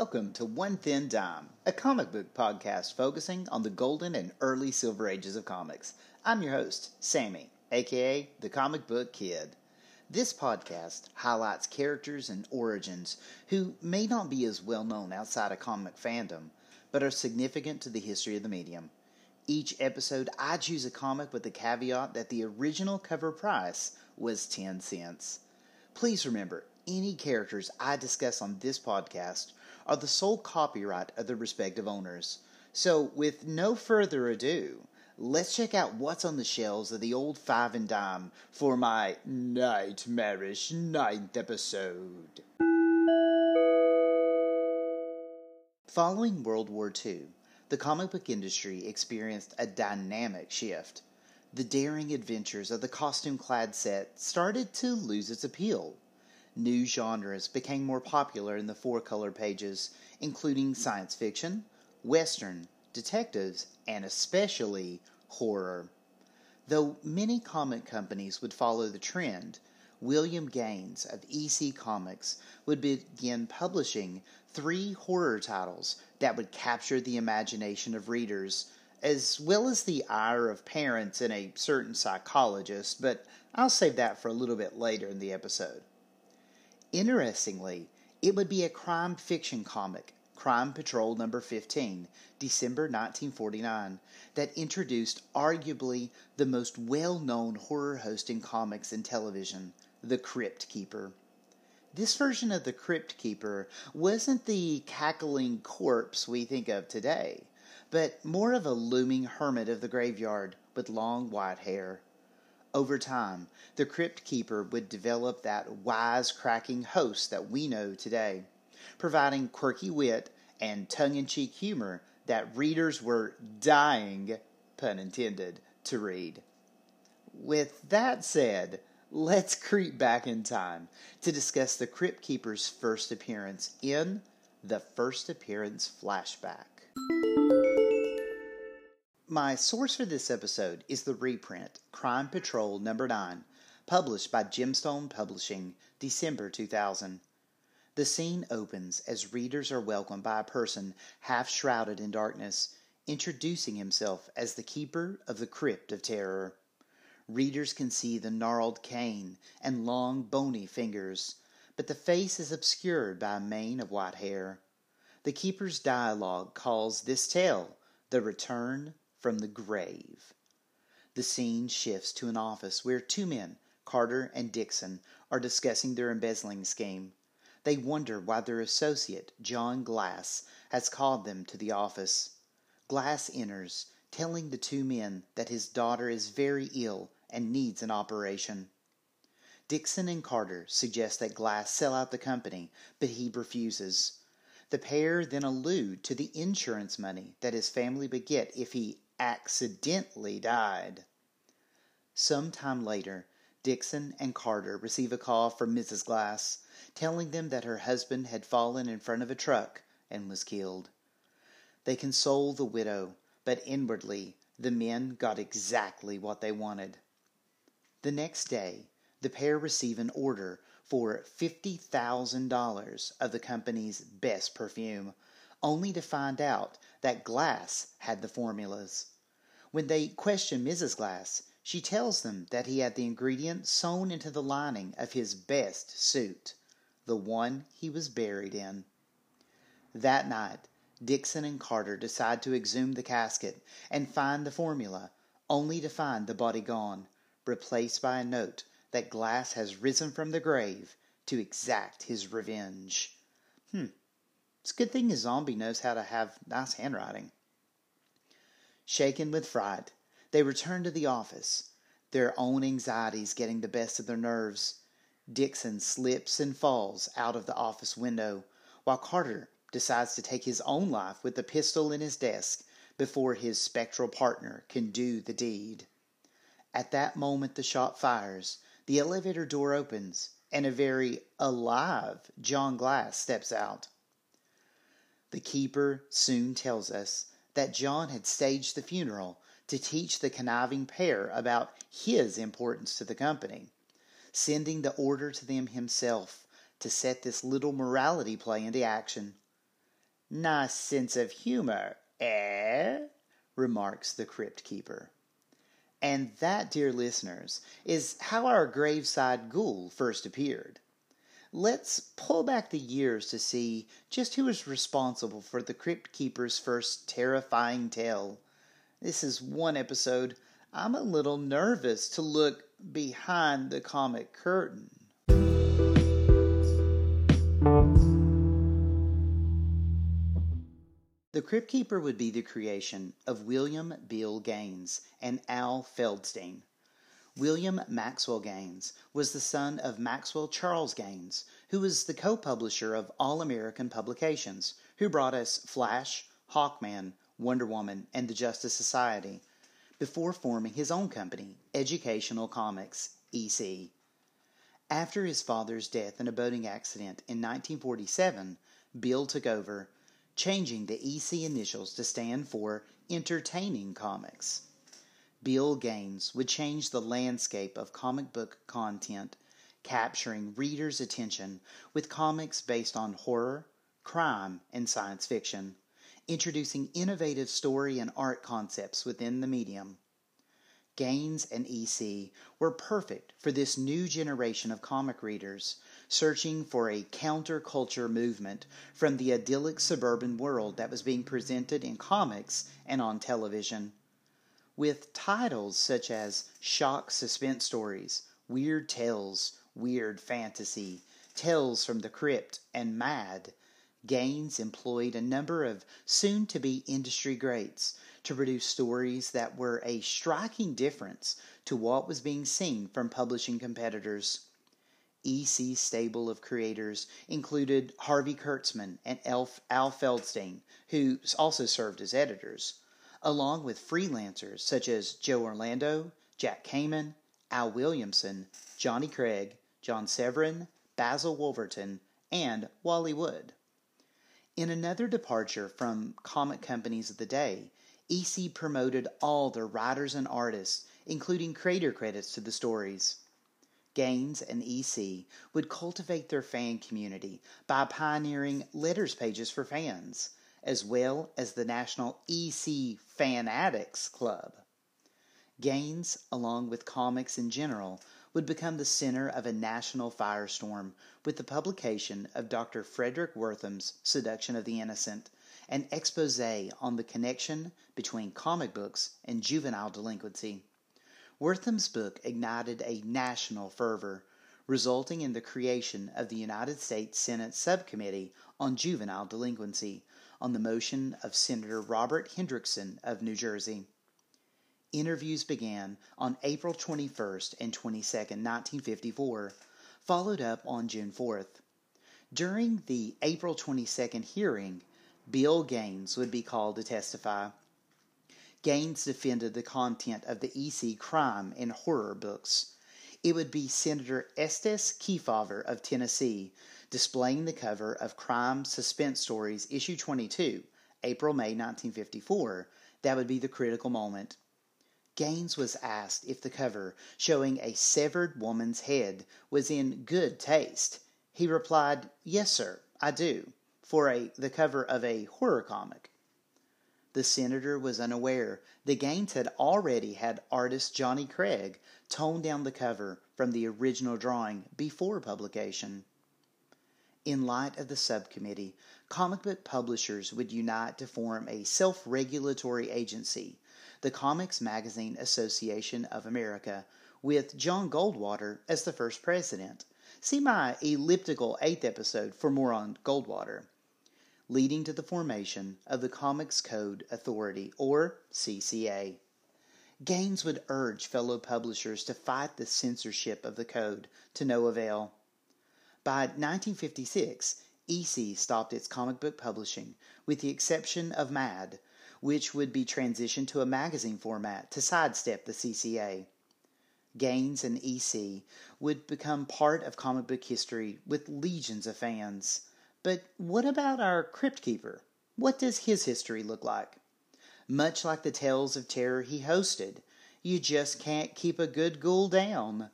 welcome to One Thin Dime, a comic book podcast focusing on the golden and early silver ages of comics. I'm your host, Sammy, aka the Comic Book Kid. This podcast highlights characters and origins who may not be as well known outside of comic fandom, but are significant to the history of the medium. Each episode, I choose a comic with the caveat that the original cover price was 10 cents. Please remember, any characters I discuss on this podcast are the sole copyright of their respective owners. So, with no further ado, let's check out what's on the shelves of the old five and dime for my nightmarish ninth episode. Following World War II, the comic book industry experienced a dynamic shift. The daring adventures of the costume clad set started to lose its appeal new genres became more popular in the four color pages, including science fiction, western, detectives, and especially horror. Though many comic companies would follow the trend, William Gaines of EC Comics would begin publishing three horror titles that would capture the imagination of readers, as well as the ire of parents and a certain psychologist, but I'll save that for a little bit later in the episode. Interestingly, it would be a crime fiction comic, Crime Patrol number 15, December 1949, that introduced arguably the most well known horror host in comics and television, the Crypt Keeper. This version of the Crypt Keeper wasn't the cackling corpse we think of today, but more of a looming hermit of the graveyard with long white hair. Over time, the Crypt Keeper would develop that wise-cracking host that we know today, providing quirky wit and tongue-in-cheek humor that readers were dying, pun intended, to read. With that said, let's creep back in time to discuss the Crypt Keeper's first appearance in the First Appearance Flashback. My source for this episode is the reprint Crime Patrol Number 9, published by Gemstone Publishing, December 2000. The scene opens as readers are welcomed by a person half shrouded in darkness, introducing himself as the keeper of the Crypt of Terror. Readers can see the gnarled cane and long, bony fingers, but the face is obscured by a mane of white hair. The keeper's dialogue calls this tale the return from the grave. The scene shifts to an office where two men, Carter and Dixon, are discussing their embezzling scheme. They wonder why their associate, John Glass, has called them to the office. Glass enters, telling the two men that his daughter is very ill and needs an operation. Dixon and Carter suggest that Glass sell out the company, but he refuses. The pair then allude to the insurance money that his family would get if he accidentally died. Some time later, Dixon and Carter receive a call from Mrs. Glass telling them that her husband had fallen in front of a truck and was killed. They console the widow, but inwardly the men got exactly what they wanted. The next day, the pair receive an order for $50,000 of the company's best perfume, only to find out that Glass had the formulas. When they question Mrs. Glass, she tells them that he had the ingredient sewn into the lining of his best suit, the one he was buried in. That night, Dixon and Carter decide to exhume the casket and find the formula, only to find the body gone, replaced by a note that Glass has risen from the grave to exact his revenge. Hmm. It's a good thing a zombie knows how to have nice handwriting. Shaken with fright, they return to the office, their own anxieties getting the best of their nerves. Dixon slips and falls out of the office window, while Carter decides to take his own life with the pistol in his desk before his spectral partner can do the deed. At that moment, the shot fires, the elevator door opens, and a very alive John Glass steps out. The keeper soon tells us that John had staged the funeral to teach the conniving pair about his importance to the company, sending the order to them himself to set this little morality play into action. Nice sense of humor, eh? remarks the crypt keeper. And that, dear listeners, is how our graveside ghoul first appeared. Let's pull back the years to see just who was responsible for the Crypt Keeper's first terrifying tale. This is one episode I'm a little nervous to look behind the comic curtain. The Crypt Keeper would be the creation of William Bill Gaines and Al Feldstein. William Maxwell Gaines was the son of Maxwell Charles Gaines, who was the co publisher of All American Publications, who brought us Flash, Hawkman, Wonder Woman, and the Justice Society, before forming his own company, Educational Comics, EC. After his father's death in a boating accident in 1947, Bill took over changing the EC initials to stand for Entertaining Comics. Bill Gaines would change the landscape of comic book content, capturing readers' attention with comics based on horror, crime, and science fiction, introducing innovative story and art concepts within the medium. Gaines and EC were perfect for this new generation of comic readers searching for a counterculture movement from the idyllic suburban world that was being presented in comics and on television. With titles such as Shock SuspenStories, Weird Tales, Weird Fantasy, Tales from the Crypt, and Mad, Gaines employed a number of soon to be industry greats to produce stories that were a striking difference to what was being seen from publishing competitors. EC stable of creators included Harvey Kurtzman and Elf, Al Feldstein, who also served as editors, along with freelancers such as Joe Orlando, Jack Kamen, Al Williamson, Johnny Craig, John Severin, Basil Wolverton, and Wally Wood. In another departure from comic companies of the day, EC promoted all their writers and artists, including creator credits to the stories. Gaines and EC would cultivate their fan community by pioneering letters pages for fans, as well as the national EC Fanatics Club. Gaines, along with comics in general, would become the center of a national firestorm with the publication of Dr. Fredric Wertham's Seduction of the Innocent, an expose on the connection between comic books and juvenile delinquency. Wortham's book ignited a national fervor, resulting in the creation of the United States Senate Subcommittee on Juvenile Delinquency on the motion of Senator Robert Hendrickson of New Jersey. Interviews began on April 21st and 22nd, 1954, followed up on June 4th. During the April 22nd hearing, Bill Gaines would be called to testify. Gaines defended the content of the EC crime and horror books. It would be Senator Estes Kefauver of Tennessee displaying the cover of Crime SuspenStories, issue 22, April May 1954, that would be the critical moment. Gaines was asked if the cover, showing a severed woman's head, was in good taste. He replied, Yes, sir, I do, for a, the cover of a horror comic. The senator was unaware that Gaines had already had artist Johnny Craig tone down the cover from the original drawing before publication. In light of the subcommittee, comic book publishers would unite to form a self regulatory agency, the Comics Magazine Association of America, with John Goldwater as the first president. See my elliptical eighth episode for more on Goldwater leading to the formation of the Comics Code Authority, or CCA. Gaines would urge fellow publishers to fight the censorship of the code to no avail. By 1956, EC stopped its comic book publishing, with the exception of Mad, which would be transitioned to a magazine format to sidestep the CCA. Gaines and EC would become part of comic book history with legions of fans. But what about our Crypt Keeper? What does his history look like? Much like the tales of terror he hosted, you just can't keep a good ghoul down.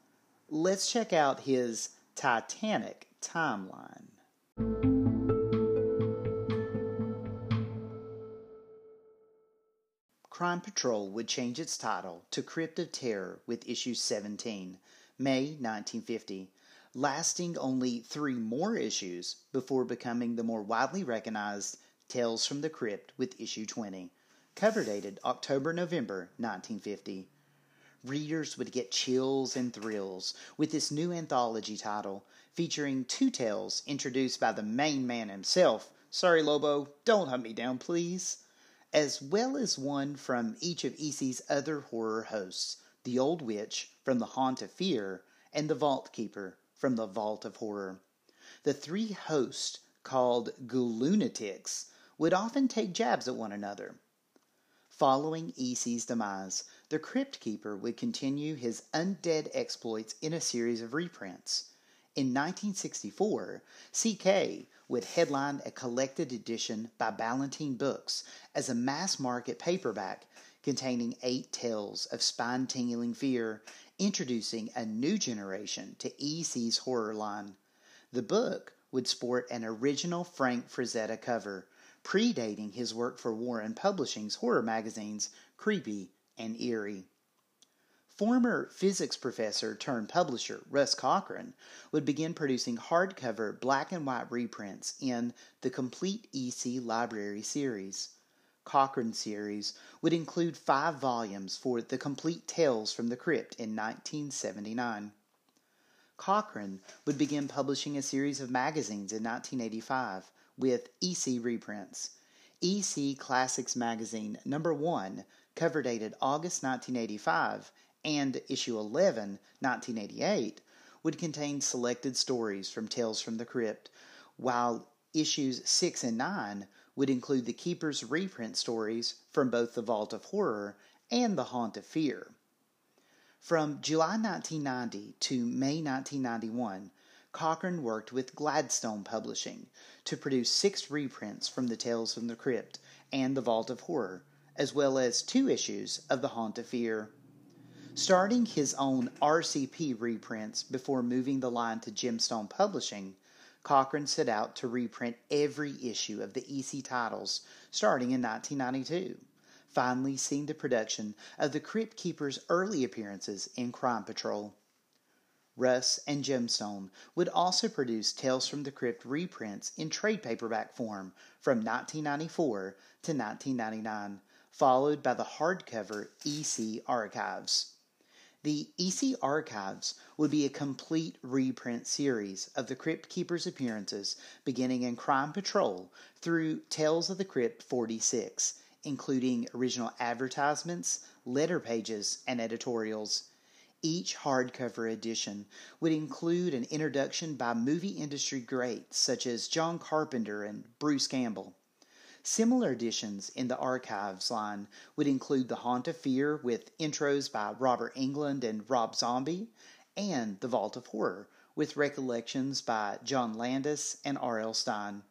Let's check out his Titanic timeline. Crime Patrol would change its title to Crypt of Terror with issue 17, May 1950, lasting only three more issues before becoming the more widely recognized Tales from the Crypt with issue 20, cover dated October November 1950. Readers would get chills and thrills with this new anthology title featuring two tales introduced by the main man himself. Sorry, Lobo, don't hunt me down, please. As well as one from each of EC's other horror hosts the Old Witch from the Haunt of Fear and the Vault Keeper from the Vault of Horror. The three hosts, called Ghoulunatics, would often take jabs at one another. Following EC's demise, the Crypt Keeper would continue his undead exploits in a series of reprints. In 1964, CK would headline a collected edition by Ballantine Books as a mass market paperback containing eight tales of spine tingling fear, introducing a new generation to EC's horror line. The book would sport an original Frank Frazetta cover, predating his work for Warren Publishing's horror magazines Creepy and Eerie. Former physics professor turned publisher Russ Cochran would begin producing hardcover black and white reprints in the Complete EC Library series. Cochran's series would include five volumes for The Complete Tales from the Crypt in 1979. Cochran would begin publishing a series of magazines in 1985 with EC reprints. EC Classics Magazine number 1 cover dated August 1985, and issue 11, 1988, would contain selected stories from Tales from the Crypt, while issues 6 and 9 would include the Keeper's reprint stories from both the Vault of Horror and the Haunt of Fear. From July 1990 to May 1991, Cochran worked with Gladstone Publishing to produce six reprints from the Tales from the Crypt and the Vault of Horror, as well as two issues of The Haunt of Fear. Starting his own RCP reprints before moving the line to Gemstone Publishing, Cochran set out to reprint every issue of the EC titles starting in 1992, finally seeing the production of the Crypt Keeper's early appearances in Crime Patrol. Russ and Gemstone would also produce Tales from the Crypt reprints in trade paperback form from 1994 to 1999 followed by the hardcover EC Archives. The EC Archives would be a complete reprint series of the Crypt Keeper's appearances beginning in Crime Patrol through Tales of the Crypt 46, including original advertisements, letter pages, and editorials. Each hardcover edition would include an introduction by movie industry greats such as John Carpenter and Bruce Campbell. Similar additions in the archives line would include The Haunt of Fear with intros by Robert Englund and Rob Zombie, and The Vault of Horror with recollections by John Landis and R.L. Stine.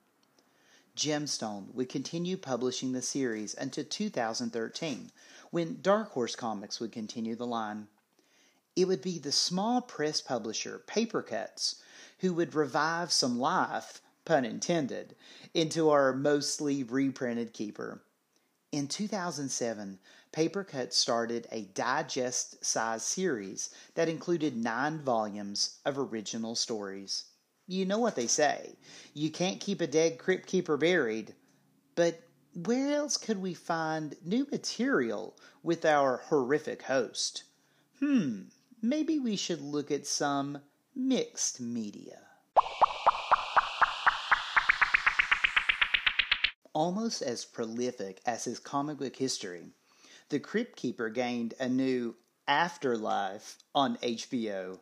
Gemstone would continue publishing the series until 2013, when Dark Horse Comics would continue the line. It would be the small press publisher Papercutz who would revive some life pun intended, into our mostly reprinted keeper. In 2007, Papercutz started a digest size series that included nine volumes of original stories. You know what they say you can't keep a dead crypt keeper buried, but where else could we find new material with our horrific host? Hmm, maybe we should look at some mixed media. Almost as prolific as his comic book history, The Crypt Keeper gained a new afterlife on HBO.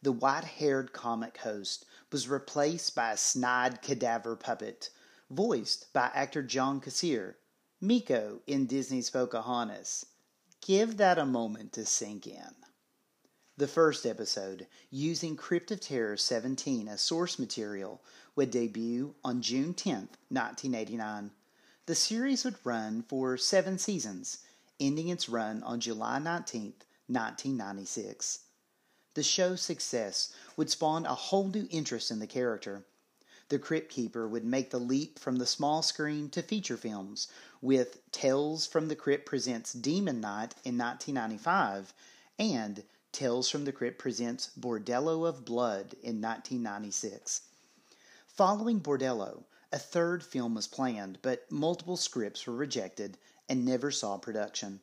The white haired comic host was replaced by a snide cadaver puppet, voiced by actor John Kassir, Meeko in Disney's Pocahontas. Give that a moment to sink in. The first episode, using Crypt of Terror 17 as source material, would debut on June 10, 1989. The series would run for seven seasons, ending its run on July 19, 1996. The show's success would spawn a whole new interest in the character. the Crypt Keeper would make the leap from the small screen to feature films with Tales from the Crypt Presents Demon Knight in 1995 and Tales from the Crypt Presents Bordello of Blood in 1996. Following Bordello, a third film was planned, but multiple scripts were rejected and never saw production.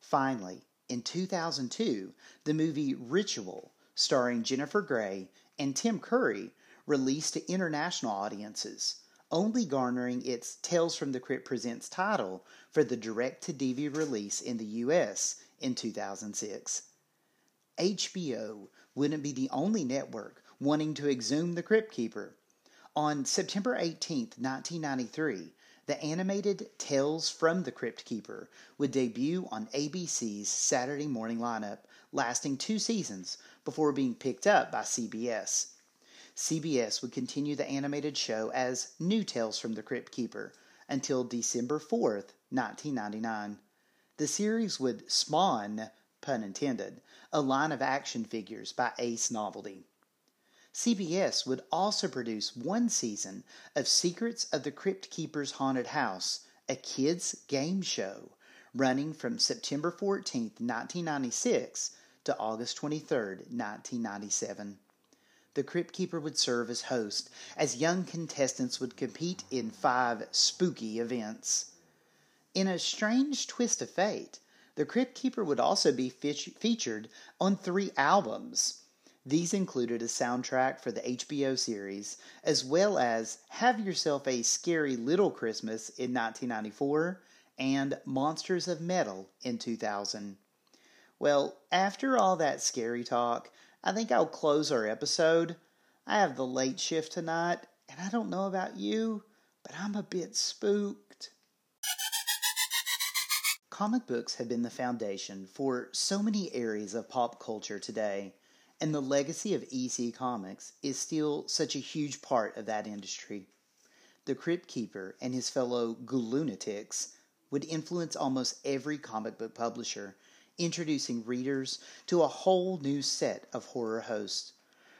Finally, in 2002, the movie Ritual, starring Jennifer Grey and Tim Curry, released to international audiences, only garnering its Tales from the Crypt Presents title for the direct to DVD release in the US in 2006. HBO wouldn't be the only network wanting to exhume the Crypt Keeper. On September 18, 1993, the animated Tales from the Crypt Keeper would debut on ABC's Saturday morning lineup, lasting two seasons before being picked up by CBS. CBS would continue the animated show as New Tales from the Crypt Keeper until December 4th, 1999. The series would spawn, pun intended, a line of action figures by Ace Novelty. CBS would also produce one season of Secrets of the Crypt Keeper's Haunted House, a kids' game show running from September 14, 1996 to August 23, 1997. The Crypt Keeper would serve as host, as young contestants would compete in five spooky events. In a strange twist of fate, the Crypt Keeper would also be featured on three albums. These included a soundtrack for the HBO series, as well as Have Yourself a Scary Little Christmas in 1994 and Monsters of Metal in 2000. Well, after all that scary talk, I think I'll close our episode. I have the late shift tonight, and I don't know about you, but I'm a bit spooked. Comic books have been the foundation for so many areas of pop culture today, and the legacy of EC Comics is still such a huge part of that industry. The Crypt Keeper and his fellow Ghoulunatics would influence almost every comic book publisher, introducing readers to a whole new set of horror hosts.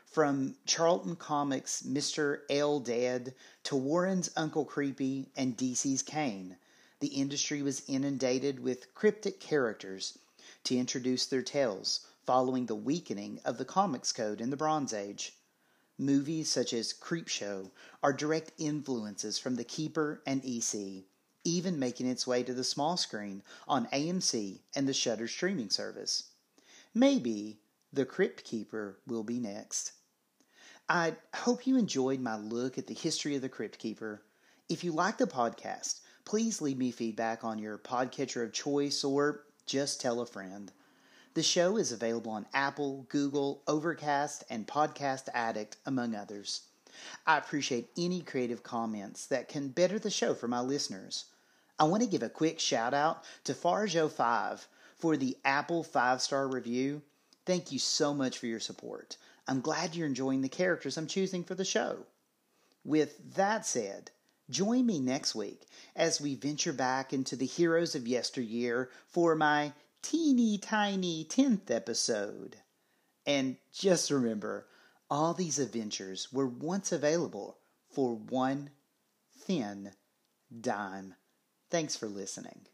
From Charlton Comics' Mr. L. Dedd to Warren's Uncle Creepy and DC's Cain, the industry was inundated with cryptic characters to introduce their tales following the weakening of the Comics Code in the Bronze Age. Movies such as Creepshow are direct influences from The Keeper and EC, even making its way to the small screen on AMC and the Shudder streaming service. Maybe The Crypt Keeper will be next. I hope you enjoyed my look at the history of The Crypt Keeper. If you like the podcast, please leave me feedback on your podcatcher of choice or just tell a friend. The show is available on Apple, Google, Overcast, and Podcast Addict, among others. I appreciate any creative comments that can better the show for my listeners. I want to give a quick shout out to Farjo5 for the Apple 5 star review. Thank you so much for your support. I'm glad you're enjoying the characters I'm choosing for the show. With that said, Join me next week as we venture back into the heroes of yesteryear for my teeny tiny 10th episode. And just remember, all these adventures were once available for one thin dime. Thanks for listening.